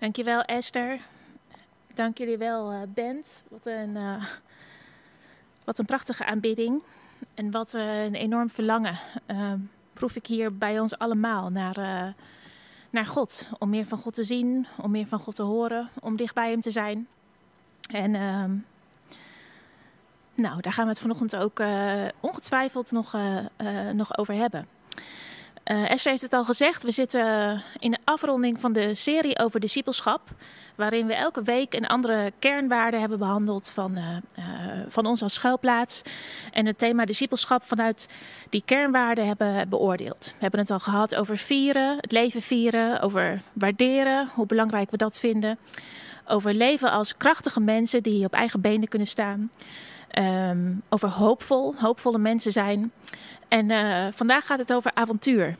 Dankjewel Esther. Dank jullie wel uh, Bent. Wat een, uh, wat een prachtige aanbidding. En wat uh, een enorm verlangen proef ik hier bij ons allemaal naar, naar God. Om meer van God te zien, om meer van God te horen, om dicht bij Hem te zijn. En ehm, nou, daar gaan we het vanochtend ook ongetwijfeld nog, nog over hebben. Uh, Esther heeft het al gezegd, we zitten in de afronding van de serie over discipelschap. Waarin we elke week een andere kernwaarde hebben behandeld van, uh, uh, van ons als schuilplaats. En het thema discipelschap vanuit die kernwaarden hebben beoordeeld. We hebben het al gehad over vieren, het leven vieren, over waarderen, hoe belangrijk we dat vinden. Over leven als krachtige mensen die op eigen benen kunnen staan. Um, over hoopvol, hoopvolle mensen zijn. En uh, vandaag gaat het over avontuur.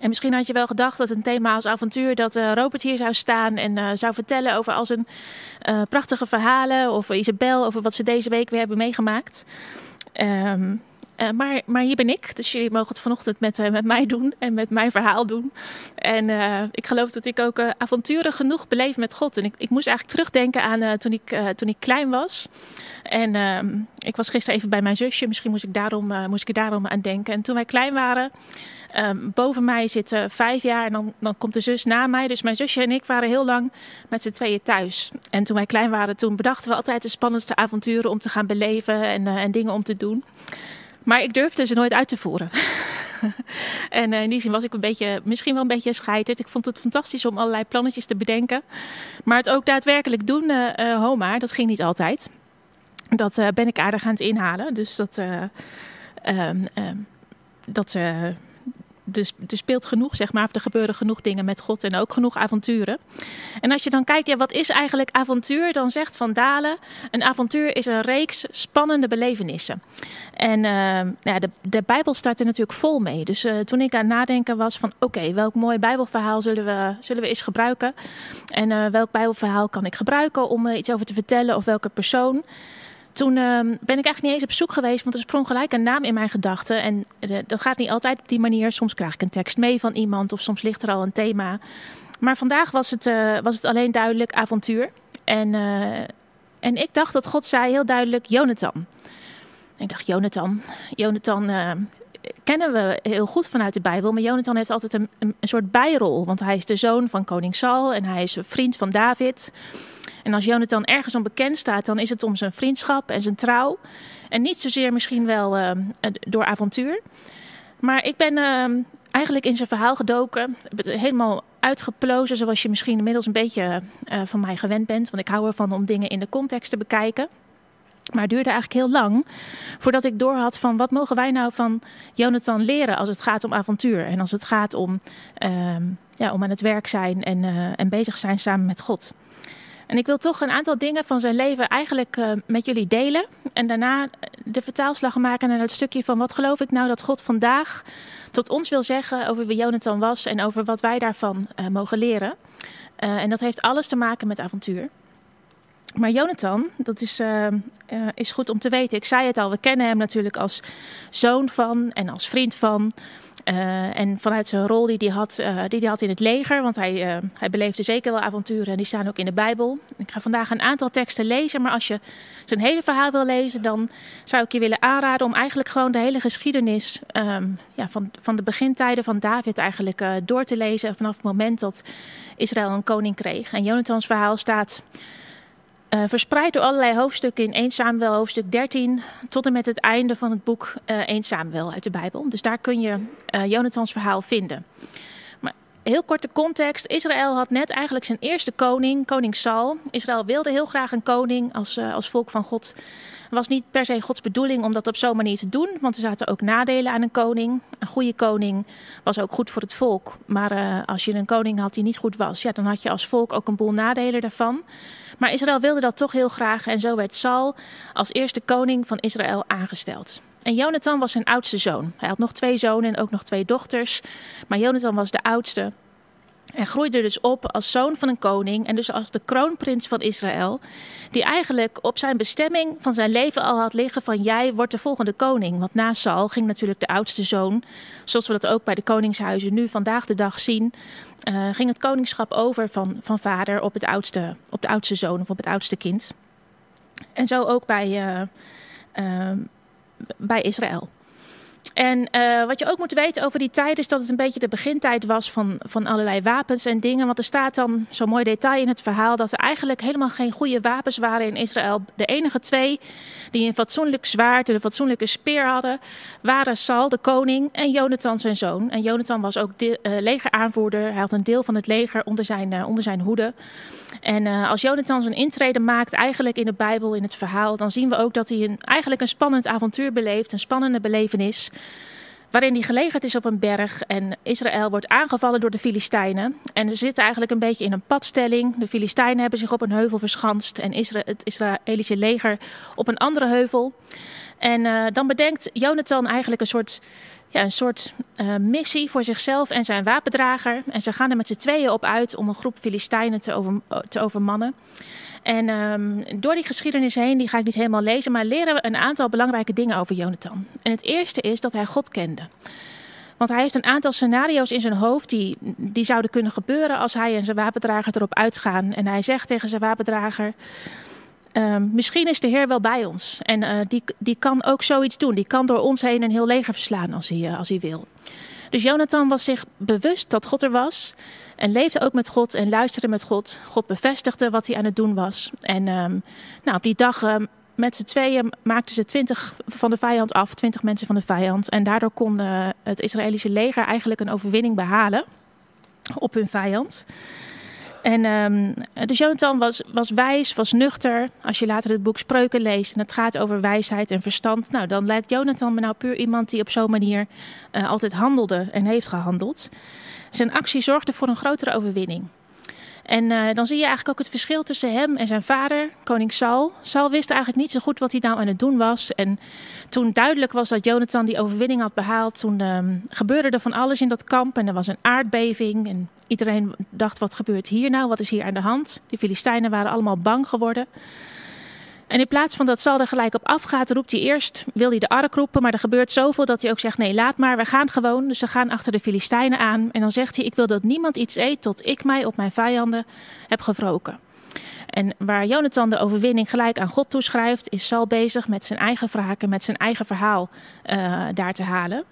En misschien had je wel gedacht dat een thema als avontuur, dat uh, Robert hier zou staan en uh, zou vertellen over al zijn prachtige verhalen. Of Isabel over wat ze deze week weer hebben meegemaakt. Um, uh, maar, maar hier ben ik, dus jullie mogen het vanochtend met, uh, met mij doen en met mijn verhaal doen. En uh, ik geloof dat ik ook avonturen genoeg beleef met God. En ik, ik moest eigenlijk terugdenken aan toen, ik, toen ik klein was. En ehm, ik was gisteren even bij mijn zusje, misschien moest ik, daarom, moest ik er daarom aan denken. En toen wij klein waren, um, boven mij zitten vijf jaar en dan, dan komt de zus na mij. Dus mijn zusje en ik waren heel lang met z'n tweeën thuis. En toen wij klein waren, toen bedachten we altijd de spannendste avonturen om te gaan beleven en, en dingen om te doen. Maar ik durfde ze nooit uit te voeren. en uh, in die zin was ik een beetje, misschien wel een beetje scheiterd. Ik vond het fantastisch om allerlei plannetjes te bedenken. Maar het ook daadwerkelijk doen, uh, Homa, dat ging niet altijd. Dat ben ik aardig aan het inhalen. Dus dat, um, um, dat dus er speelt genoeg, zeg maar. Er gebeuren genoeg dingen met God en ook genoeg avonturen. En als je dan kijkt, ja, wat is eigenlijk avontuur? Dan zegt Van Dalen, een avontuur is een reeks spannende belevenissen. En uh, ja, de, de Bijbel staat er natuurlijk vol mee. Dus uh, toen ik aan het nadenken was van, oké, welk mooi Bijbelverhaal zullen we, zullen we eens gebruiken? En uh, welk Bijbelverhaal kan ik gebruiken om iets over te vertellen of welke persoon? Toen uh, ben ik eigenlijk niet eens op zoek geweest, want er sprong gelijk een naam in mijn gedachten. En de, dat gaat niet altijd op die manier. Soms krijg ik een tekst mee van iemand of soms ligt er al een thema. Maar vandaag was het, uh, was het alleen duidelijk avontuur. En, uh, en ik dacht dat God zei heel duidelijk Jonathan. ik dacht, Jonathan, Jonathan kennen we heel goed vanuit de Bijbel. Maar Jonathan heeft altijd een, een, een soort bijrol. Want hij is de zoon van koning Saul en hij is een vriend van David. En als Jonathan ergens om bekend staat, dan is het om zijn vriendschap en zijn trouw. En niet zozeer misschien wel uh, door avontuur. Maar ik ben uh, eigenlijk in zijn verhaal gedoken. Helemaal uitgeplozen, zoals je misschien inmiddels een beetje uh, van mij gewend bent. Want ik hou ervan om dingen in de context te bekijken. Maar het duurde eigenlijk heel lang voordat ik doorhad van wat mogen wij nou van Jonathan leren als het gaat om avontuur. En als het gaat om, ehm, ja, om aan het werk zijn en, en bezig zijn samen met God. En ik wil toch een aantal dingen van zijn leven eigenlijk uh, met jullie delen. En daarna de vertaalslag maken naar het stukje van wat geloof ik nou dat God vandaag tot ons wil zeggen over wie Jonathan was en over wat wij daarvan uh, mogen leren. En dat heeft alles te maken met avontuur. Maar Jonathan, dat is, is goed om te weten. Ik zei het al, we kennen hem natuurlijk als zoon van en als vriend van. Uh, en vanuit zijn rol die hij had, uh, die hij had in het leger, want hij, uh, hij beleefde zeker wel avonturen en die staan ook in de Bijbel. Ik ga vandaag een aantal teksten lezen, maar als je zijn hele verhaal wil lezen, dan zou ik je willen aanraden om eigenlijk gewoon de hele geschiedenis um, ja, van, van de begintijden van David eigenlijk door te lezen vanaf het moment dat Israël een koning kreeg. En Jonathans verhaal staat uh, verspreid door allerlei hoofdstukken in 1 Samuel hoofdstuk 13 tot en met het einde van het boek uh, 1 Samuel uit de Bijbel. Dus daar kun je uh, Jonathans verhaal vinden. Maar heel korte context. Israël had net eigenlijk zijn eerste koning, koning Saul. Israël wilde heel graag een koning als, als volk van God. Was niet per se Gods bedoeling om dat op zo'n manier te doen, want er zaten ook nadelen aan een koning. Een goede koning was ook goed voor het volk. Maar als je een koning had die niet goed was, ja, dan had je als volk ook een boel nadelen daarvan. Maar Israël wilde dat toch heel graag en zo werd Saul als eerste koning van Israël aangesteld. En Jonathan was zijn oudste zoon. Hij had nog twee zonen en ook nog twee dochters. Maar Jonathan was de oudste. En groeide dus op als zoon van een koning en dus als de kroonprins van Israël, die eigenlijk op zijn bestemming van zijn leven al had liggen van jij wordt de volgende koning. Want na Saul ging natuurlijk de oudste zoon, zoals we dat ook bij de koningshuizen nu vandaag de dag zien, uh, ging het koningschap over van, van vader op, het oudste, op de oudste zoon of op het oudste kind. En zo ook bij, uh, uh, bij Israël. En uh, wat je ook moet weten over die tijd is dat het een beetje de begintijd was van, van allerlei wapens en dingen. Want er staat dan zo'n mooi detail in het verhaal dat er eigenlijk helemaal geen goede wapens waren in Israël. De enige twee die een fatsoenlijk zwaard en een fatsoenlijke speer hadden, waren Saul, de koning, en Jonathan, zijn zoon. En Jonathan was ook de, uh, legeraanvoerder. Hij had een deel van het leger onder zijn, uh, onder zijn hoede. En uh, als Jonathan zijn intrede maakt, eigenlijk in de Bijbel, in het verhaal, dan zien we ook dat hij een, eigenlijk een spannend avontuur beleeft, een spannende belevenis. Waarin hij gelegerd is op een berg en Israël wordt aangevallen door de Filistijnen. En ze zitten eigenlijk een beetje in een padstelling. De Filistijnen hebben zich op een heuvel verschanst en Isra het Israëlische leger op een andere heuvel. En uh, dan bedenkt Jonathan eigenlijk een soort ja, een soort uh, missie voor zichzelf en zijn wapendrager. En ze gaan er met z'n tweeën op uit om een groep Filistijnen te, over, te overmannen. En um, door die geschiedenis heen, die ga ik niet helemaal lezen, maar leren we een aantal belangrijke dingen over Jonathan. En het eerste is dat hij God kende. Want hij heeft een aantal scenario's in zijn hoofd die, die zouden kunnen gebeuren als hij en zijn wapendrager erop uitgaan. En hij zegt tegen zijn wapendrager: uh, misschien is de Heer wel bij ons. En uh, die, die kan ook zoiets doen. Die kan door ons heen een heel leger verslaan als hij, uh, als hij wil. Dus Jonathan was zich bewust dat God er was. En leefde ook met God en luisterde met God. God bevestigde wat hij aan het doen was. En um, nou, op die dag uh, met z'n tweeën maakten ze twintig van de vijand af. Twintig mensen van de vijand. En daardoor kon het Israëlische leger eigenlijk een overwinning behalen op hun vijand. En um, dus Jonathan was, was wijs, was nuchter. Als je later het boek Spreuken leest en het gaat over wijsheid en verstand, nou, dan lijkt Jonathan me nou puur iemand die op zo'n manier uh, altijd handelde en heeft gehandeld. Zijn actie zorgde voor een grotere overwinning. En uh, dan zie je eigenlijk ook het verschil tussen hem en zijn vader, koning Saul. Saul wist eigenlijk niet zo goed wat hij nou aan het doen was. En toen duidelijk was dat Jonathan die overwinning had behaald, toen um, gebeurde er van alles in dat kamp. En er was een aardbeving en iedereen dacht, wat gebeurt hier nou? Wat is hier aan de hand? De Filistijnen waren allemaal bang geworden. En in plaats van dat Saul er gelijk op afgaat, roept hij eerst, wil hij de ark roepen, maar er gebeurt zoveel dat hij ook zegt, nee, laat maar, we gaan gewoon. Dus ze gaan achter de Filistijnen aan en dan zegt hij, ik wil dat niemand iets eet tot ik mij op mijn vijanden heb gewroken. En waar Jonathan de overwinning gelijk aan God toeschrijft, is Saul bezig met zijn eigen wraken, met zijn eigen verhaal uh, daar te halen.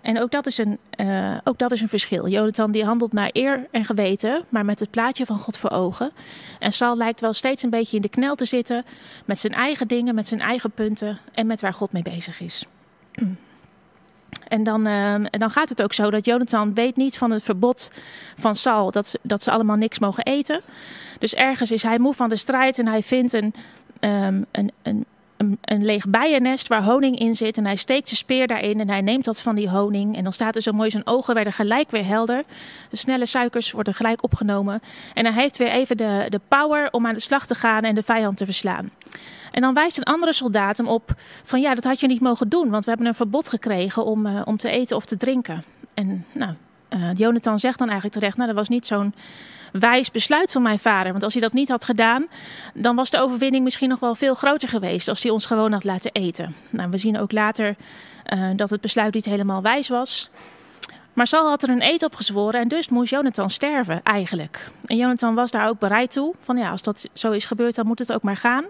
En ook dat, is een, uh, ook dat is een verschil. Jonathan die handelt naar eer en geweten, maar met het plaatje van God voor ogen. En Saul lijkt wel steeds een beetje in de knel te zitten met zijn eigen dingen, met zijn eigen punten en met waar God mee bezig is. En dan, uh, en dan gaat het ook zo dat Jonathan weet niet van het verbod van Saul dat, dat ze allemaal niks mogen eten. Dus ergens is hij moe van de strijd en hij vindt een, um, een, een een, leeg bijennest waar honing in zit. En hij steekt zijn speer daarin en hij neemt wat van die honing. En dan staat er zo mooi, zijn ogen werden gelijk weer helder. De snelle suikers worden gelijk opgenomen. En hij heeft weer even de, de power om aan de slag te gaan en de vijand te verslaan. En dan wijst een andere soldaat hem op van ja, dat had je niet mogen doen. Want we hebben een verbod gekregen om, uh, om te eten of te drinken. En nou, uh, Jonathan zegt dan eigenlijk terecht, nou dat was niet zo'n wijs besluit van mijn vader. Want als hij dat niet had gedaan, dan was de overwinning misschien nog wel veel groter geweest als hij ons gewoon had laten eten. Nou, we zien ook later uh, dat het besluit niet helemaal wijs was. Maar Saul had er een eed op gezworen en dus moest Jonathan sterven eigenlijk. En Jonathan was daar ook bereid toe. Van ja, als dat zo is gebeurd, dan moet het ook maar gaan.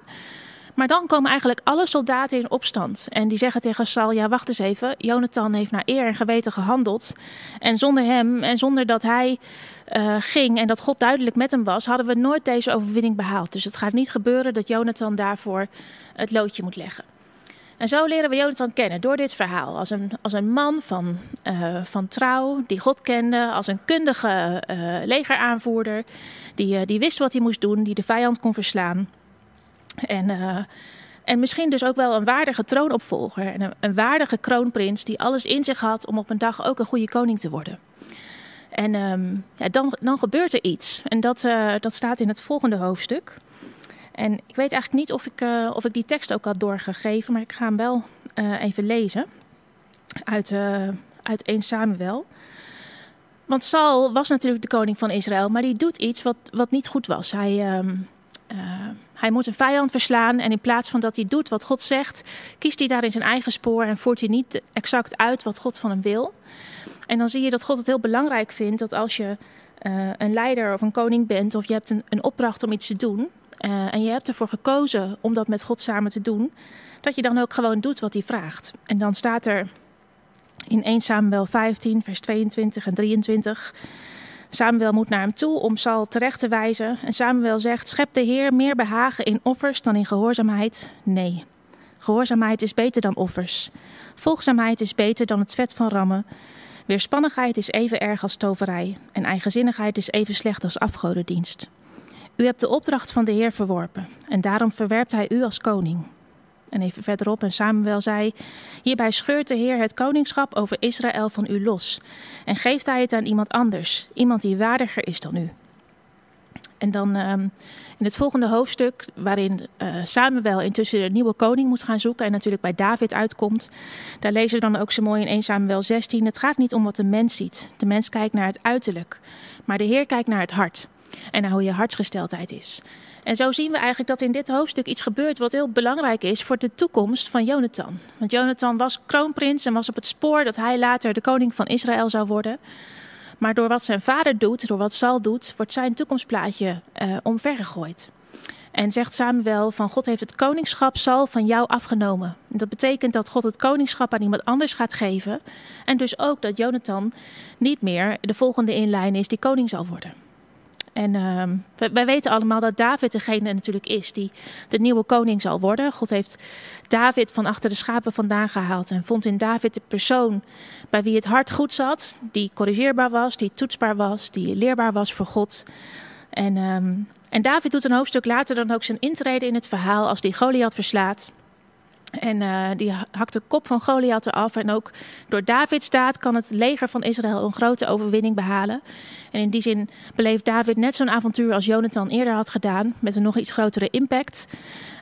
Maar dan komen eigenlijk alle soldaten in opstand. En die zeggen tegen Saul: Ja, wacht eens even. Jonathan heeft naar eer en geweten gehandeld. En zonder hem en zonder dat hij uh, ging en dat God duidelijk met hem was, hadden we nooit deze overwinning behaald. Dus het gaat niet gebeuren dat Jonathan daarvoor het loodje moet leggen. En zo leren we Jonathan kennen door dit verhaal. Als een, als een man van, uh, van trouw, die God kende. Als een kundige uh, legeraanvoerder. Die, die wist wat hij moest doen, die de vijand kon verslaan. En, en misschien dus ook wel een waardige troonopvolger. En een waardige kroonprins die alles in zich had om op een dag ook een goede koning te worden. En um, ja, dan, dan gebeurt er iets. En dat, uh, dat staat in het volgende hoofdstuk. En ik weet eigenlijk niet of ik, uh, of ik die tekst ook had doorgegeven, maar ik ga hem wel uh, even lezen uit, uit 1 Samuel. Want Saul was natuurlijk de koning van Israël, maar die doet iets wat, wat niet goed was. Hij, ehm, eh, hij moet een vijand verslaan en in plaats van dat hij doet wat God zegt, kiest hij daar in zijn eigen spoor en voert hij niet exact uit wat God van hem wil. En dan zie je dat God het heel belangrijk vindt dat als je uh, een leider of een koning bent of je hebt een, een opdracht om iets te doen uh, en je hebt ervoor gekozen om dat met God samen te doen, dat je dan ook gewoon doet wat hij vraagt. En dan staat er in 1 Samuel 15, vers 22 en 23. Samuel moet naar hem toe om Saul terecht te wijzen. En Samuel zegt: Schep de Heer meer behagen in offers dan in gehoorzaamheid? Nee. Gehoorzaamheid is beter dan offers. Volgzaamheid is beter dan het vet van rammen. Weerspannigheid is even erg als toverij. En eigenzinnigheid is even slecht als afgodendienst. U hebt de opdracht van de Heer verworpen. En daarom verwerpt hij u als koning. En even verderop, en Samuel zei: Hierbij scheurt de Heer het koningschap over Israël van u los. En geeft hij het aan iemand anders, iemand die waardiger is dan u. En dan um, in het volgende hoofdstuk, waarin uh, Samuel intussen de nieuwe koning moet gaan zoeken en natuurlijk bij David uitkomt, daar lezen we dan ook zo mooi in 1 Samuel 16: Het gaat niet om wat de mens ziet. De mens kijkt naar het uiterlijk, maar de Heer kijkt naar het hart en naar hoe je hartsgesteldheid is. En zo zien we eigenlijk dat in dit hoofdstuk iets gebeurt wat heel belangrijk is voor de toekomst van Jonathan. Want Jonathan was kroonprins en was op het spoor dat hij later de koning van Israël zou worden. Maar door wat zijn vader doet, door wat Saul doet, wordt zijn toekomstplaatje uh, omvergegooid. En zegt Samuel van God heeft het koningschap Saul van jou afgenomen. Dat betekent dat God het koningschap aan iemand anders gaat geven. En dus ook dat Jonathan niet meer de volgende in lijn is die koning zal worden. En uh, wij, weten allemaal dat David degene natuurlijk is die de nieuwe koning zal worden. God heeft David van achter de schapen vandaan gehaald en vond in David de persoon bij wie het hart goed zat, die corrigeerbaar was, die toetsbaar was, die leerbaar was voor God. En, um, en David doet een hoofdstuk later dan ook zijn intrede in het verhaal als die Goliath verslaat. En uh, die hakt de kop van Goliath eraf. En ook door Davids daad kan het leger van Israël een grote overwinning behalen. En in die zin beleeft David net zo'n avontuur als Jonathan eerder had gedaan. Met een nog iets grotere impact.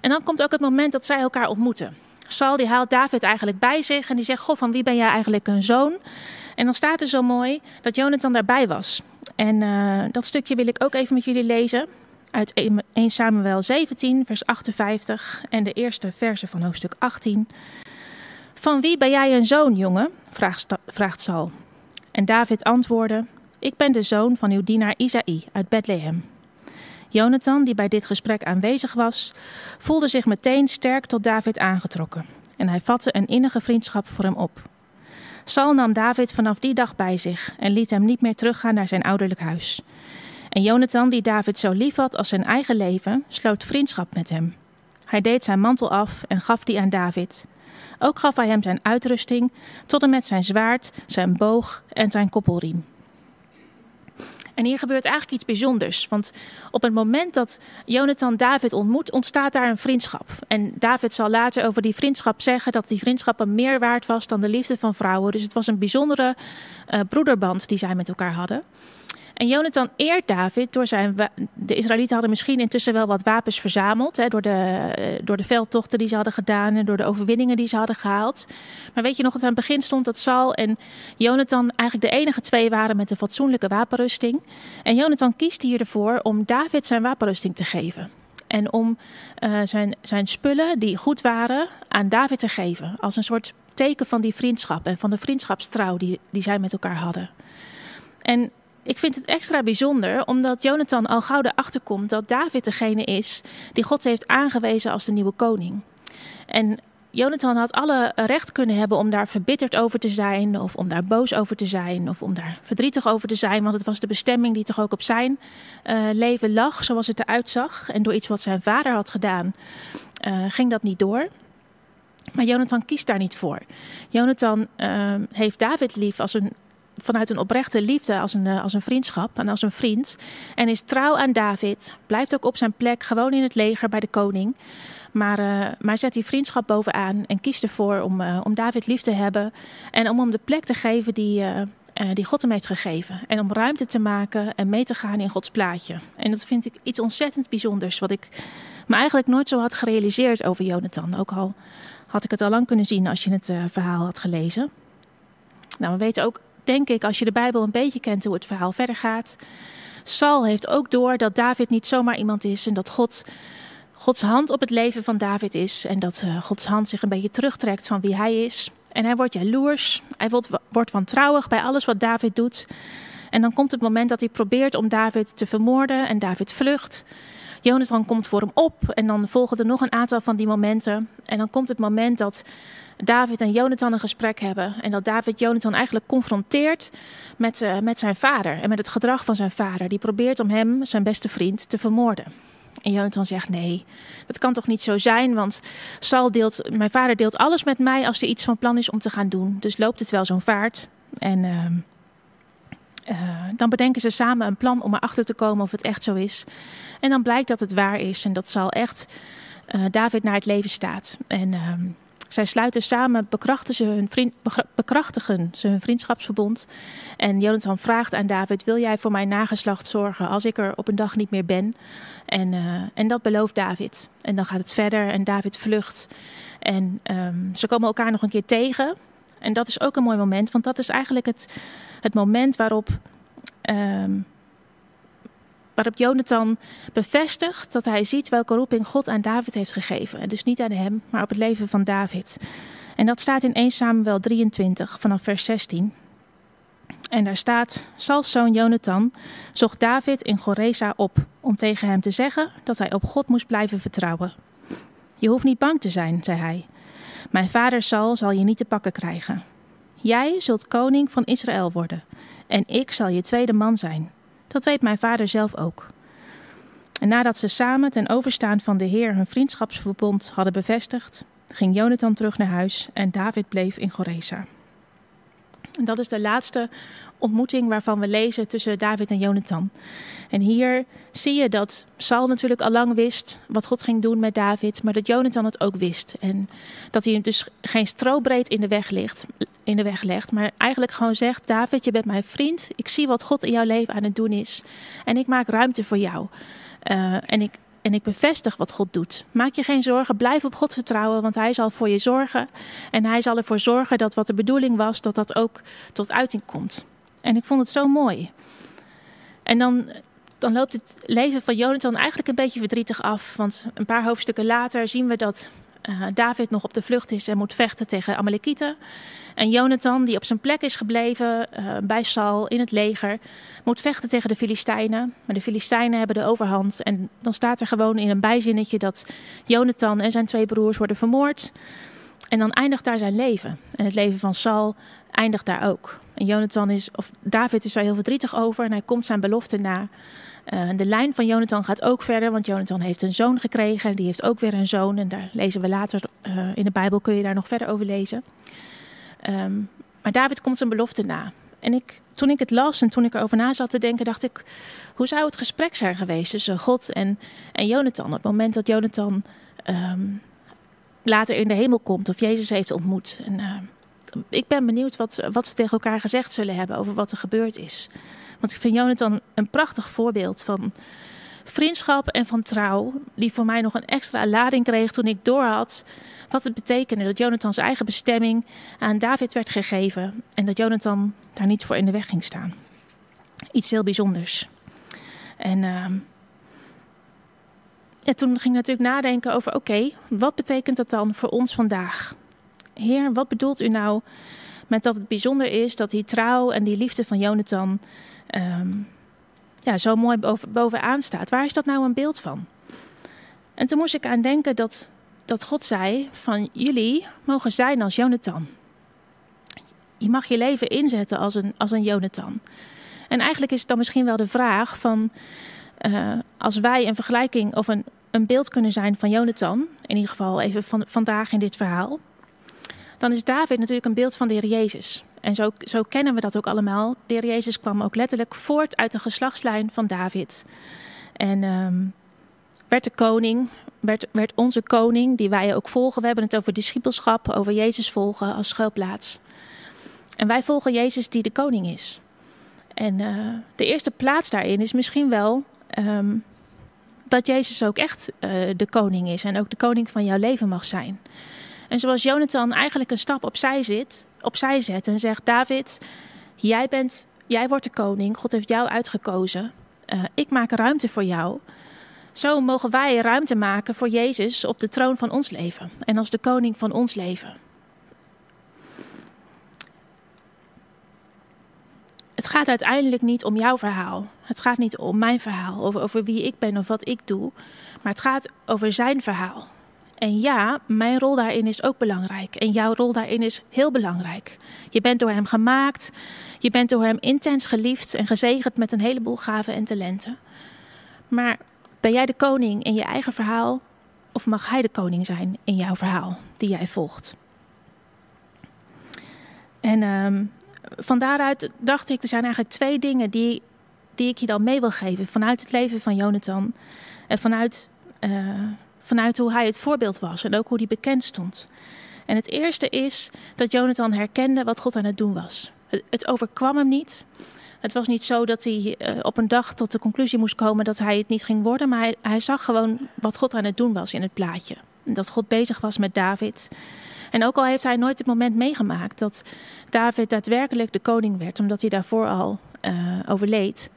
En dan komt ook het moment dat zij elkaar ontmoeten. Saul die haalt David eigenlijk bij zich. En die zegt, goh, van wie ben jij eigenlijk een zoon? En dan staat er zo mooi dat Jonathan daarbij was. En uh, dat stukje wil ik ook even met jullie lezen uit 1 Samuel 17, vers 58 en de eerste verse van hoofdstuk 18. Van wie ben jij een zoon, jongen? vraagt, vraagt Saul. En David antwoordde: Ik ben de zoon van uw dienaar Isaï uit Bethlehem. Jonathan, die bij dit gesprek aanwezig was, voelde zich meteen sterk tot David aangetrokken en hij vatte een innige vriendschap voor hem op. Saul nam David vanaf die dag bij zich en liet hem niet meer teruggaan naar zijn ouderlijk huis. En Jonathan, die David zo lief had als zijn eigen leven, sloot vriendschap met hem. Hij deed zijn mantel af en gaf die aan David. Ook gaf hij hem zijn uitrusting, tot en met zijn zwaard, zijn boog en zijn koppelriem. En hier gebeurt eigenlijk iets bijzonders. Want op het moment dat Jonathan David ontmoet, ontstaat daar een vriendschap. En David zal later over die vriendschap zeggen dat die vriendschap meer waard was dan de liefde van vrouwen. Dus het was een bijzondere uh, broederband die zij met elkaar hadden. En Jonathan eert David door zijn. De Israëlieten hadden misschien intussen wel wat wapens verzameld. Hè, door, de, eh, door de veldtochten die ze hadden gedaan en door de overwinningen die ze hadden gehaald. Maar weet je nog dat aan het begin stond dat Saul en Jonathan eigenlijk de enige twee waren met een fatsoenlijke wapenrusting. En Jonathan kiest hier ervoor om David zijn wapenrusting te geven. En om uh, zijn, zijn spullen die goed waren aan David te geven. Als een soort teken van die vriendschap en van de vriendschapstrouw die, die zij met elkaar hadden. En ik vind het extra bijzonder omdat Jonathan al gauw erachter komt dat David degene is die God heeft aangewezen als de nieuwe koning. En Jonathan had alle recht kunnen hebben om daar verbitterd over te zijn, of om daar boos over te zijn, of om daar verdrietig over te zijn, want het was de bestemming die toch ook op zijn uh, leven lag, zoals het eruit zag. En door iets wat zijn vader had gedaan, uh, ging dat niet door. Maar Jonathan kiest daar niet voor. Jonathan uh, heeft David lief als een vanuit een oprechte liefde als een, eh, als een vriendschap en als een vriend. En is trouw aan David. Blijft ook op zijn plek, gewoon in het leger bij de koning. Maar, uh, maar zet die vriendschap bovenaan en kiest ervoor om, uh, om David lief te hebben. En om hem de plek te geven die, die God hem heeft gegeven. En om ruimte te maken en mee te gaan in Gods plaatje. En dat vind ik iets ontzettend bijzonders. Wat ik me eigenlijk nooit zo had gerealiseerd over Jonathan. Ook al had ik het al lang kunnen zien als je het verhaal had gelezen. Nou, we weten ook denk ik, als je de Bijbel een beetje kent, hoe het verhaal verder gaat. Saul heeft ook door dat David niet zomaar iemand is en dat God, Gods hand op het leven van David is. En dat uh, Gods hand zich een beetje terugtrekt van wie hij is. En hij wordt jaloers, hij wordt, wordt wantrouwig bij alles wat David doet. En dan komt het moment dat hij probeert om David te vermoorden en David vlucht. Jonathan komt voor hem op en dan volgen er nog een aantal van die momenten. En dan komt het moment dat David en Jonathan een gesprek hebben. En dat David Jonathan eigenlijk confronteert met, uh, met zijn vader en met het gedrag van zijn vader. Die probeert om hem, zijn beste vriend, te vermoorden. En Jonathan zegt: Nee, dat kan toch niet zo zijn? Want Saul deelt, mijn vader deelt alles met mij als er iets van plan is om te gaan doen. Dus loopt het wel zo'n vaart. En uh, uh, dan bedenken ze samen een plan om erachter te komen of het echt zo is. En dan blijkt dat het waar is en dat Saul echt uh, David naar het leven staat. En ehm, zij sluiten samen, bekrachtigen ze, hun vriend, bekrachtigen ze hun vriendschapsverbond. En Jonathan vraagt aan David: Wil jij voor mijn nageslacht zorgen als ik er op een dag niet meer ben? En, uh, en dat belooft David. En dan gaat het verder en David vlucht. En um, ze komen elkaar nog een keer tegen. En dat is ook een mooi moment, want dat is eigenlijk het, het moment waarop. Um, waarop Jonathan bevestigt dat hij ziet welke roeping God aan David heeft gegeven. En dus niet aan hem, maar op het leven van David. En dat staat in 1 Samuel 23 vanaf vers 16. En daar staat: Sauls zoon Jonathan zocht David in Goreza op om tegen hem te zeggen dat hij op God moest blijven vertrouwen. Je hoeft niet bang te zijn, zei hij. Mijn vader Saul zal je niet te pakken krijgen. Jij zult koning van Israël worden en ik zal je tweede man zijn. Dat weet mijn vader zelf ook. En nadat ze samen ten overstaan van de Heer hun vriendschapsverbond hadden bevestigd, ging Jonathan terug naar huis en David bleef in Goreza. En dat is de laatste ontmoeting waarvan we lezen tussen David en Jonathan. En hier zie je dat Saul natuurlijk al lang wist wat God ging doen met David, maar dat Jonathan het ook wist. En dat hij dus geen strobreed in de weg, ligt, in de weg legt, maar eigenlijk gewoon zegt: David, je bent mijn vriend. Ik zie wat God in jouw leven aan het doen is. En ik maak ruimte voor jou. Uh, en ik en ik bevestig wat God doet. Maak je geen zorgen, blijf op God vertrouwen, want Hij zal voor je zorgen. En Hij zal ervoor zorgen dat wat de bedoeling was, dat dat ook tot uiting komt. En ik vond het zo mooi. En dan, dan loopt het leven van Jonathan eigenlijk een beetje verdrietig af. Want een paar hoofdstukken later zien we dat uh, David nog op de vlucht is en moet vechten tegen Amalekieten. En Jonathan, die op zijn plek is gebleven uh, bij Saul in het leger, moet vechten tegen de Filistijnen. Maar de Filistijnen hebben de overhand. En dan staat er gewoon in een bijzinnetje dat Jonathan en zijn twee broers worden vermoord. En dan eindigt daar zijn leven. En het leven van Saul eindigt daar ook. En Jonathan is, of David is daar heel verdrietig over en hij komt zijn belofte na. Uh, de lijn van Jonathan gaat ook verder, want Jonathan heeft een zoon gekregen. Die heeft ook weer een zoon. En daar lezen we later uh, in de Bijbel, kun je daar nog verder over lezen. Um, maar David komt zijn belofte na. En ik, toen ik het las en toen ik erover na zat te denken, dacht ik: hoe zou het gesprek zijn geweest tussen God en, en Jonathan? Op het moment dat Jonathan um, later in de hemel komt of Jezus heeft ontmoet. En, uh, ik ben benieuwd wat, wat ze tegen elkaar gezegd zullen hebben over wat er gebeurd is. Want ik vind Jonathan een prachtig voorbeeld van vriendschap en van trouw, die voor mij nog een extra lading kreeg toen ik doorhad wat het betekende dat Jonathan zijn eigen bestemming aan David werd gegeven en dat Jonathan daar niet voor in de weg ging staan. Iets heel bijzonders. En uh, ja, toen ging ik natuurlijk nadenken over: oké, wat betekent dat dan voor ons vandaag? Heer, wat bedoelt u nou met dat het bijzonder is dat die trouw en die liefde van Jonathan um, ja, zo mooi boven, bovenaan staat? Waar is dat nou een beeld van? En toen moest ik aan denken dat dat God zei van jullie mogen zijn als Jonathan. Je mag je leven inzetten als een, als een Jonathan. En eigenlijk is het dan misschien wel de vraag van uh, als wij een vergelijking of een, een beeld kunnen zijn van Jonathan, in ieder geval even van, vandaag in dit verhaal, dan is David natuurlijk een beeld van de Heer Jezus. En zo, zo kennen we dat ook allemaal. De Jezus kwam ook letterlijk voort uit de geslachtslijn van David. En um, werd de koning, werd, werd onze koning, die wij ook volgen. We hebben het over discipelschap, over Jezus volgen als schuilplaats. En wij volgen Jezus die de koning is. En uh, de eerste plaats daarin is misschien wel um, dat Jezus ook echt uh, de koning is en ook de koning van jouw leven mag zijn. En zoals Jonathan eigenlijk een stap opzij, zit, opzij zet en zegt: David, Jij, bent, jij wordt de koning, God heeft jou uitgekozen. Uh, ik maak ruimte voor jou. Zo mogen wij ruimte maken voor Jezus op de troon van ons leven en als de koning van ons leven. Het gaat uiteindelijk niet om jouw verhaal. Het gaat niet om mijn verhaal, over, over wie ik ben of wat ik doe. Maar het gaat over zijn verhaal. En ja, mijn rol daarin is ook belangrijk. En jouw rol daarin is heel belangrijk. Je bent door hem gemaakt. Je bent door hem intens geliefd en gezegend met een heleboel gaven en talenten. Maar ben jij de koning in je eigen verhaal? Of mag hij de koning zijn in jouw verhaal die jij volgt? En um, van daaruit dacht ik, er zijn eigenlijk twee dingen die, die ik je dan mee wil geven. Vanuit het leven van Jonathan. En vanuit, uh, vanuit hoe hij het voorbeeld was. En ook hoe hij bekend stond. En het eerste is dat Jonathan herkende wat God aan het doen was. Het, overkwam hem niet. Het was niet zo dat hij uh, op een dag tot de conclusie moest komen dat hij het niet ging worden. Maar hij, hij zag gewoon wat God aan het doen was in het plaatje. Dat God bezig was met David. En ook al heeft hij nooit het moment meegemaakt dat David daadwerkelijk de koning werd, omdat hij daarvoor al uh, overleed,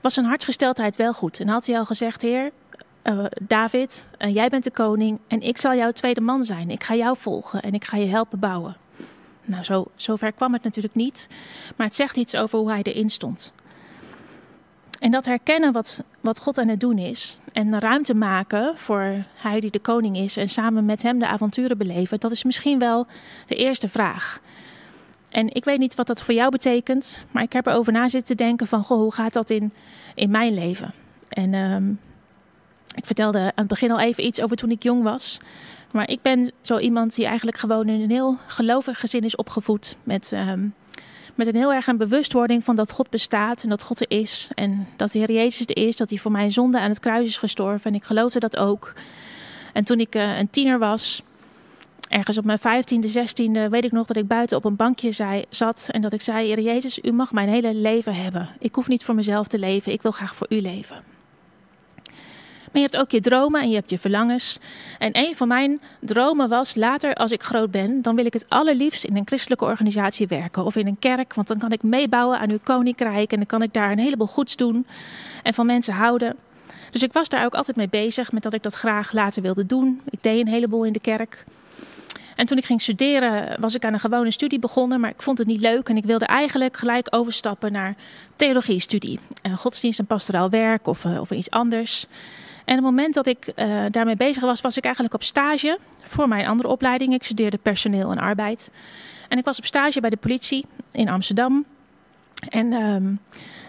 was zijn hartgesteldheid wel goed. En had hij al gezegd: Heer, uh, David, uh, jij bent de koning en ik zal jouw tweede man zijn. Ik ga jou volgen en ik ga je helpen bouwen. Nou, zo, zover kwam het natuurlijk niet, maar het zegt iets over hoe hij erin stond. En dat herkennen wat, wat God aan het doen is. En ruimte maken voor hij die de koning is. En samen met hem de avonturen beleven. Dat is misschien wel de eerste vraag. En ik weet niet wat dat voor jou betekent. Maar ik heb erover na zitten denken van... Goh, hoe gaat dat in, in mijn leven? En um, ik vertelde aan het begin al even iets over toen ik jong was. Maar ik ben zo iemand die eigenlijk gewoon in een heel gelovig gezin is opgevoed. Met... Um, met een heel erg een bewustwording van dat God bestaat en dat God er is. En dat de Heer Jezus er is, dat hij voor mijn zonde aan het kruis is gestorven. En ik geloofde dat ook. En toen ik uh, een tiener was, ergens op mijn vijftiende, zestiende, weet ik nog dat ik buiten op een bankje zei, zat. En dat ik zei, Heer Jezus, u mag mijn hele leven hebben. Ik hoef niet voor mezelf te leven, ik wil graag voor u leven. Maar je hebt ook je dromen en je hebt je verlangens. En een van mijn dromen was later, als ik groot ben, dan wil ik het allerliefst in een christelijke organisatie werken of in een kerk. Want dan kan ik meebouwen aan uw koninkrijk en dan kan ik daar een heleboel goeds doen en van mensen houden. Dus ik was daar ook altijd mee bezig met dat ik dat graag later wilde doen. Ik deed een heleboel in de kerk. En toen ik ging studeren, was ik aan een gewone studie begonnen, maar ik vond het niet leuk en ik wilde eigenlijk gelijk overstappen naar theologie-studie. Godsdienst en pastoraal werk of, uh, of iets anders. En op het moment dat ik uh, daarmee bezig was, was ik eigenlijk op stage voor mijn andere opleiding. Ik studeerde personeel en arbeid. En ik was op stage bij de politie in Amsterdam. En um,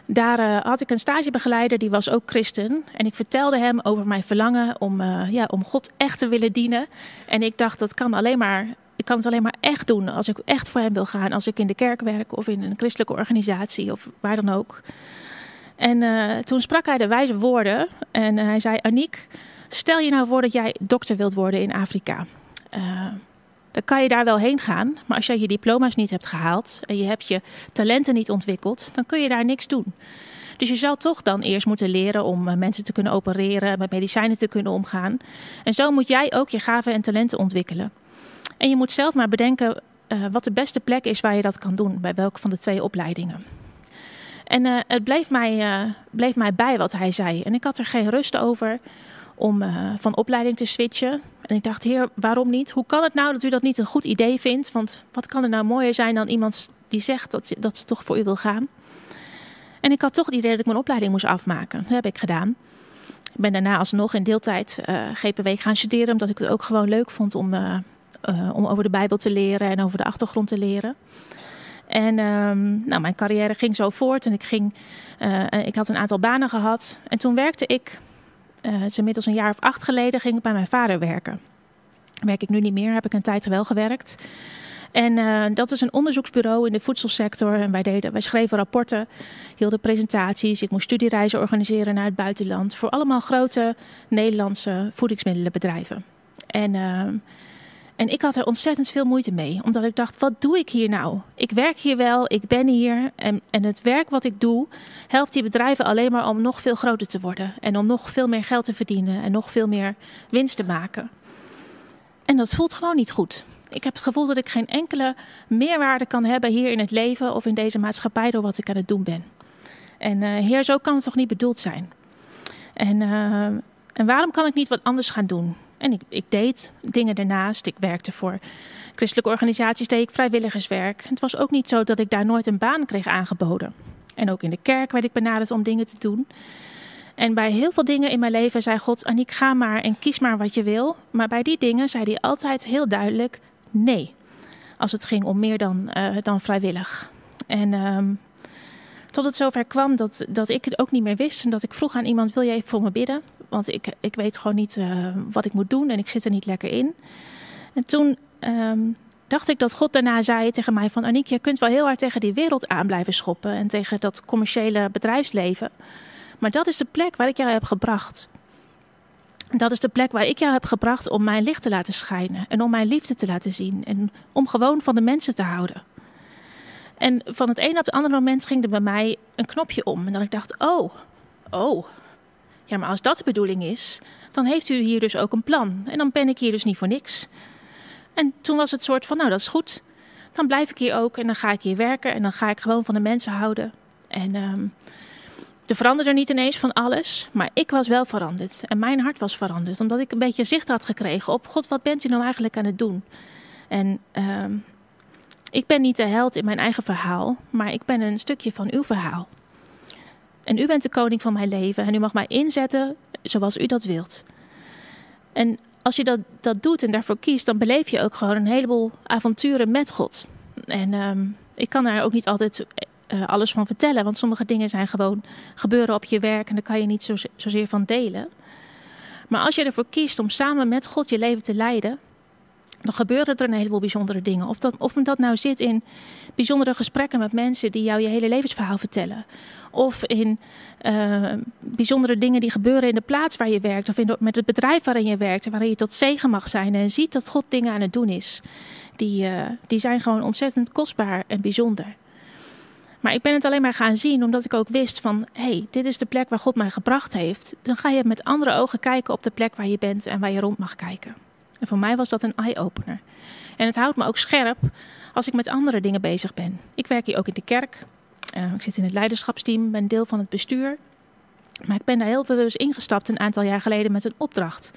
daar uh, had ik een stagebegeleider, die was ook christen. En ik vertelde hem over mijn verlangen om, uh, ja, om God echt te willen dienen. En ik dacht, dat kan alleen maar, ik kan het alleen maar echt doen als ik echt voor hem wil gaan. Als ik in de kerk werk of in een christelijke organisatie of waar dan ook. En uh, toen sprak hij de wijze woorden. En uh, hij zei: Aniek, stel je nou voor dat jij dokter wilt worden in Afrika. Uh, dan kan je daar wel heen gaan. Maar als je je diploma's niet hebt gehaald en je hebt je talenten niet ontwikkeld, dan kun je daar niks doen. Dus je zal toch dan eerst moeten leren om mensen te kunnen opereren, met medicijnen te kunnen omgaan. En zo moet jij ook je gaven en talenten ontwikkelen. En je moet zelf maar bedenken wat de beste plek is waar je dat kan doen, bij welke van de twee opleidingen. En uh, het bleef mij, uh, bleef mij bij wat hij zei. En ik had er geen rust over om uh, van opleiding te switchen. En ik dacht, heer, waarom niet? Hoe kan het nou dat u dat niet een goed idee vindt? Want wat kan er nou mooier zijn dan iemand die zegt dat ze, dat ze toch voor u wil gaan? En ik had toch het idee dat ik mijn opleiding moest afmaken. Dat heb ik gedaan. Ik ben daarna alsnog in deeltijd GPW gaan studeren, omdat ik het ook gewoon leuk vond om, om over de Bijbel te leren en over de achtergrond te leren. En um, nou, mijn carrière ging zo voort en ik, ging, uh, ik had een aantal banen gehad. En toen werkte ik, uh, inmiddels een jaar of acht geleden, ging ik bij mijn vader werken. Werk ik nu niet meer, heb ik een tijd wel gewerkt. En dat is een onderzoeksbureau in de voedselsector. En wij, deden, wij schreven rapporten, hielden presentaties. Ik moest studiereizen organiseren naar het buitenland. Voor allemaal grote Nederlandse voedingsmiddelenbedrijven. En ehm, en ik had er ontzettend veel moeite mee, omdat ik dacht: wat doe ik hier nou? Ik werk hier wel, ik ben hier. En, en het werk wat ik doe, helpt die bedrijven alleen maar om nog veel groter te worden. En om nog veel meer geld te verdienen en nog veel meer winst te maken. En dat voelt gewoon niet goed. ik heb het gevoel dat ik geen enkele meerwaarde kan hebben hier in het leven of in deze maatschappij door wat ik aan het doen ben. En uh, Heer, zo kan het toch niet bedoeld zijn? En, uh, en waarom kan ik niet wat anders gaan doen? En ik, ik deed dingen daarnaast. Ik werkte voor christelijke organisaties, deed ik vrijwilligerswerk. Het was ook niet zo dat ik daar nooit een baan kreeg aangeboden. En ook in de kerk werd ik benaderd om dingen te doen. En bij heel veel dingen in mijn leven zei God: Aniek, ga maar en kies maar wat je wil. Maar bij die dingen zei hij altijd heel duidelijk: nee. Als het ging om meer dan, uh, dan vrijwillig. En um, tot het zover kwam dat, dat ik het ook niet meer wist. En dat ik vroeg aan iemand: Wil jij even voor me bidden? Want ik, ik weet gewoon niet uh, wat ik moet doen en ik zit er niet lekker in. En toen um, dacht ik dat God daarna zei tegen mij: van Aniek, je kunt wel heel hard tegen die wereld aan blijven schoppen. En tegen dat commerciële bedrijfsleven. Maar dat is de plek waar ik jou heb gebracht. Dat is de plek waar ik jou heb gebracht om mijn licht te laten schijnen. En om mijn liefde te laten zien. En om gewoon van de mensen te houden. En van het ene op het andere moment ging er bij mij een knopje om. En dat ik dacht: oh, oh. Maar als dat de bedoeling is, dan heeft u hier dus ook een plan. En dan ben ik hier dus niet voor niks. En toen was het soort van: nou, dat is goed. Dan blijf ik hier ook en dan ga ik hier werken en dan ga ik gewoon van de mensen houden. En um, er veranderde niet ineens van alles, maar ik was wel veranderd. En mijn hart was veranderd, omdat ik een beetje zicht had gekregen op: God, wat bent u nou eigenlijk aan het doen? En um, ik ben niet de held in mijn eigen verhaal, maar ik ben een stukje van uw verhaal. En u bent de koning van mijn leven en u mag mij inzetten zoals u dat wilt. En als je dat, dat doet en daarvoor kiest, dan beleef je ook gewoon een heleboel avonturen met God. En um, ik kan daar ook niet altijd uh, alles van vertellen. Want sommige dingen zijn gewoon gebeuren op je werk en daar kan je niet zo, zozeer van delen. Maar als je ervoor kiest om samen met God je leven te leiden, dan gebeuren er een heleboel bijzondere dingen. Of dat, of dat nou zit in bijzondere gesprekken met mensen die jou je hele levensverhaal vertellen. Of in uh, bijzondere dingen die gebeuren in de plaats waar je werkt. Of in met het bedrijf waarin je werkt. Waarin je tot zegen mag zijn en ziet dat God dingen aan het doen is. Die, uh, die zijn gewoon ontzettend kostbaar en bijzonder. Maar ik ben het alleen maar gaan zien omdat ik ook wist van... hé, hey, dit is de plek waar God mij gebracht heeft. Dan ga je met andere ogen kijken op de plek waar je bent en waar je rond mag kijken. En voor mij was dat een eye-opener. En het houdt me ook scherp als ik met andere dingen bezig ben. Ik werk hier ook in de kerk. Uh, ik zit in het leiderschapsteam, ben deel van het bestuur. Maar ik ben daar heel bewust ingestapt een aantal jaar geleden met een opdracht.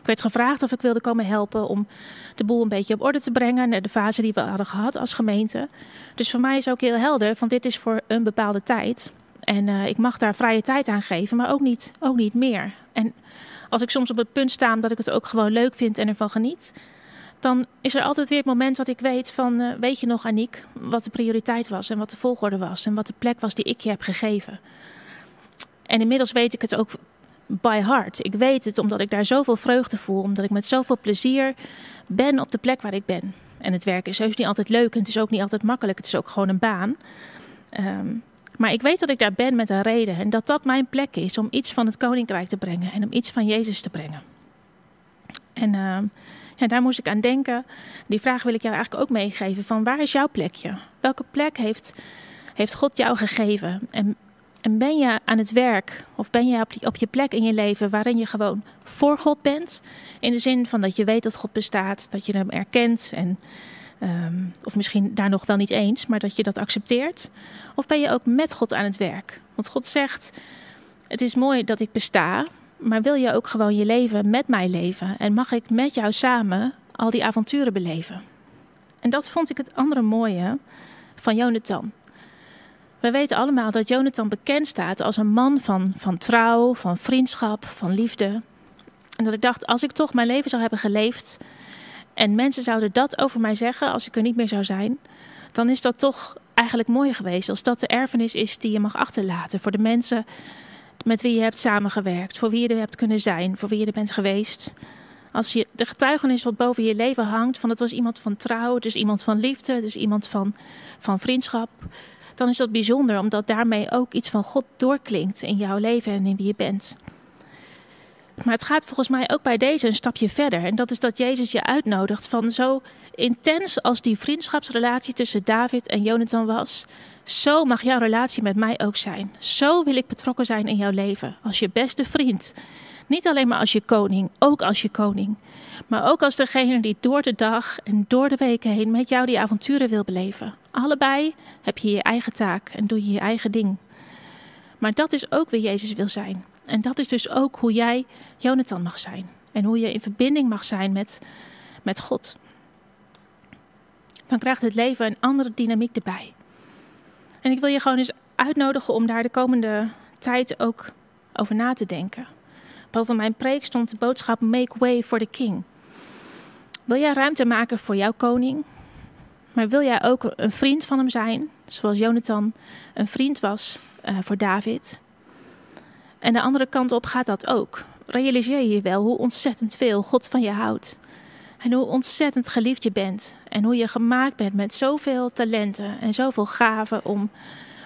Ik werd gevraagd of ik wilde komen helpen om de boel een beetje op orde te brengen. Naar de fase die we hadden gehad als gemeente. Dus voor mij is ook heel helder van dit is voor een bepaalde tijd. En uh, ik mag daar vrije tijd aan geven, maar ook niet, ook niet meer. En als ik soms op het punt sta dat ik het ook gewoon leuk vind en ervan geniet, dan is er altijd weer het moment dat ik weet van, uh, weet je nog Aniek, wat de prioriteit was en wat de volgorde was en wat de plek was die ik je heb gegeven. En inmiddels weet ik het ook by heart. Ik weet het omdat ik daar zoveel vreugde voel, omdat ik met zoveel plezier ben op de plek waar ik ben. En het werk is heus niet altijd leuk en het is ook niet altijd makkelijk. Het is ook gewoon een baan. Um, maar ik weet dat ik daar ben met een reden en dat dat mijn plek is om iets van het koninkrijk te brengen en om iets van Jezus te brengen. En uh, ja, daar moest ik aan denken. Die vraag wil ik jou eigenlijk ook meegeven: van waar is jouw plekje? Welke plek heeft, heeft God jou gegeven? En, en ben je aan het werk of ben je op, die, op je plek in je leven waarin je gewoon voor God bent? In de zin van dat je weet dat God bestaat, dat je hem erkent en Um, of misschien daar nog wel niet eens, maar dat je dat accepteert? Of ben je ook met God aan het werk? Want God zegt: Het is mooi dat ik besta, maar wil je ook gewoon je leven met mij leven? En mag ik met jou samen al die avonturen beleven? En dat vond ik het andere mooie van Jonathan. We weten allemaal dat Jonathan bekend staat als een man van, van trouw, van vriendschap, van liefde. En dat ik dacht, als ik toch mijn leven zou hebben geleefd en mensen zouden dat over mij zeggen als ik er niet meer zou zijn, dan is dat toch eigenlijk mooi geweest. Als dat de erfenis is die je mag achterlaten voor de mensen met wie je hebt samengewerkt, voor wie je er hebt kunnen zijn, voor wie je er bent geweest. Als je de getuigenis wat boven je leven hangt, van het was iemand van trouw, is iemand van liefde, is iemand van, van vriendschap, dan is dat bijzonder, omdat daarmee ook iets van God doorklinkt in jouw leven en in wie je bent. Maar het gaat volgens mij ook bij deze een stapje verder. En dat is dat Jezus je uitnodigt van zo intens als die vriendschapsrelatie tussen David en Jonathan was. Zo mag jouw relatie met mij ook zijn. Zo wil ik betrokken zijn in jouw leven. Als je beste vriend. Niet alleen maar als je koning, ook als je koning. Maar ook als degene die door de dag en door de weken heen met jou die avonturen wil beleven. Allebei heb je je eigen taak en doe je je eigen ding. Maar dat is ook wie Jezus wil zijn. En dat is dus ook hoe jij Jonathan mag zijn. En hoe je in verbinding mag zijn met, met God. Dan krijgt het leven een andere dynamiek erbij. En ik wil je gewoon eens uitnodigen om daar de komende tijd ook over na te denken. Boven mijn preek stond de boodschap Make way for the king. Wil jij ruimte maken voor jouw koning? Maar wil jij ook een vriend van hem zijn, zoals Jonathan een vriend was uh, voor David? En de andere kant op gaat dat ook. Realiseer je wel hoe ontzettend veel God van je houdt. En hoe ontzettend geliefd je bent. En hoe je gemaakt bent met zoveel talenten en zoveel gaven om,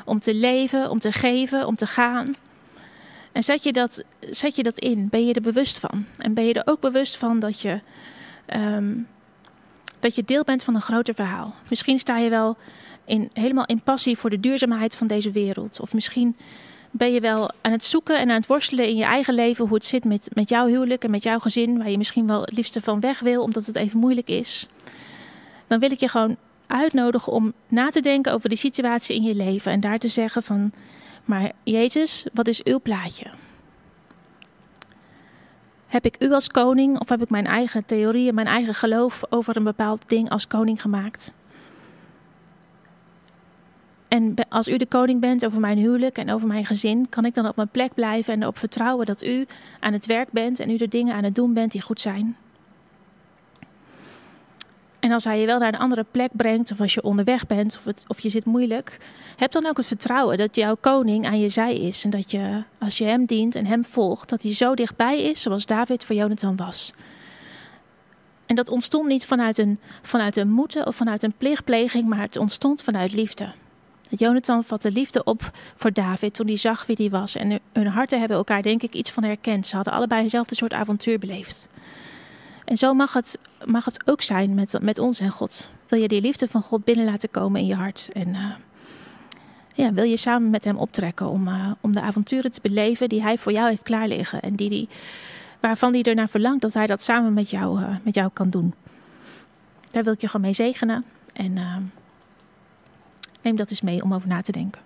om te leven, om te geven, om te gaan. En zet je, dat, zet je dat in? Ben je er bewust van? En ben je er ook bewust van dat je, um, dat je deel bent van een groter verhaal? Misschien sta je wel in, helemaal in passie voor de duurzaamheid van deze wereld. Of misschien ben je wel aan het zoeken en aan het worstelen in je eigen leven hoe het zit met, met jouw huwelijk en met jouw gezin, waar je misschien wel het liefste van weg wil omdat het even moeilijk is. Dan wil ik je gewoon uitnodigen om na te denken over die situatie in je leven en daar te zeggen van, maar Jezus, wat is uw plaatje? Heb ik u als koning of heb ik mijn eigen theorieën, mijn eigen geloof over een bepaald ding als koning gemaakt? En als u de koning bent over mijn huwelijk en over mijn gezin, kan ik dan op mijn plek blijven en erop vertrouwen dat u aan het werk bent en u de dingen aan het doen bent die goed zijn? En als hij je wel naar een andere plek brengt, of als je onderweg bent, of, of je zit moeilijk, heb dan ook het vertrouwen dat jouw koning aan je zij is. En dat je, als je hem dient en hem volgt, dat hij zo dichtbij is zoals David voor Jonathan was. En dat ontstond niet vanuit een, vanuit een moeten of vanuit een plichtpleging, maar het ontstond vanuit liefde. Jonathan vatte liefde op voor David toen hij zag wie hij was. En hun harten hebben elkaar denk ik iets van herkend. Ze hadden allebei eenzelfde soort avontuur beleefd. En zo mag het, mag het ook zijn met, met ons en God. Wil je die liefde van God binnen laten komen in je hart? En uh, ja, wil je samen met hem optrekken om, uh, om de avonturen te beleven die hij voor jou heeft klaarliggen. En die, die, waarvan hij ernaar verlangt dat hij dat samen met jou, uh, met jou kan doen. Daar wil ik je gewoon mee zegenen. En neem dat eens mee om over na te denken.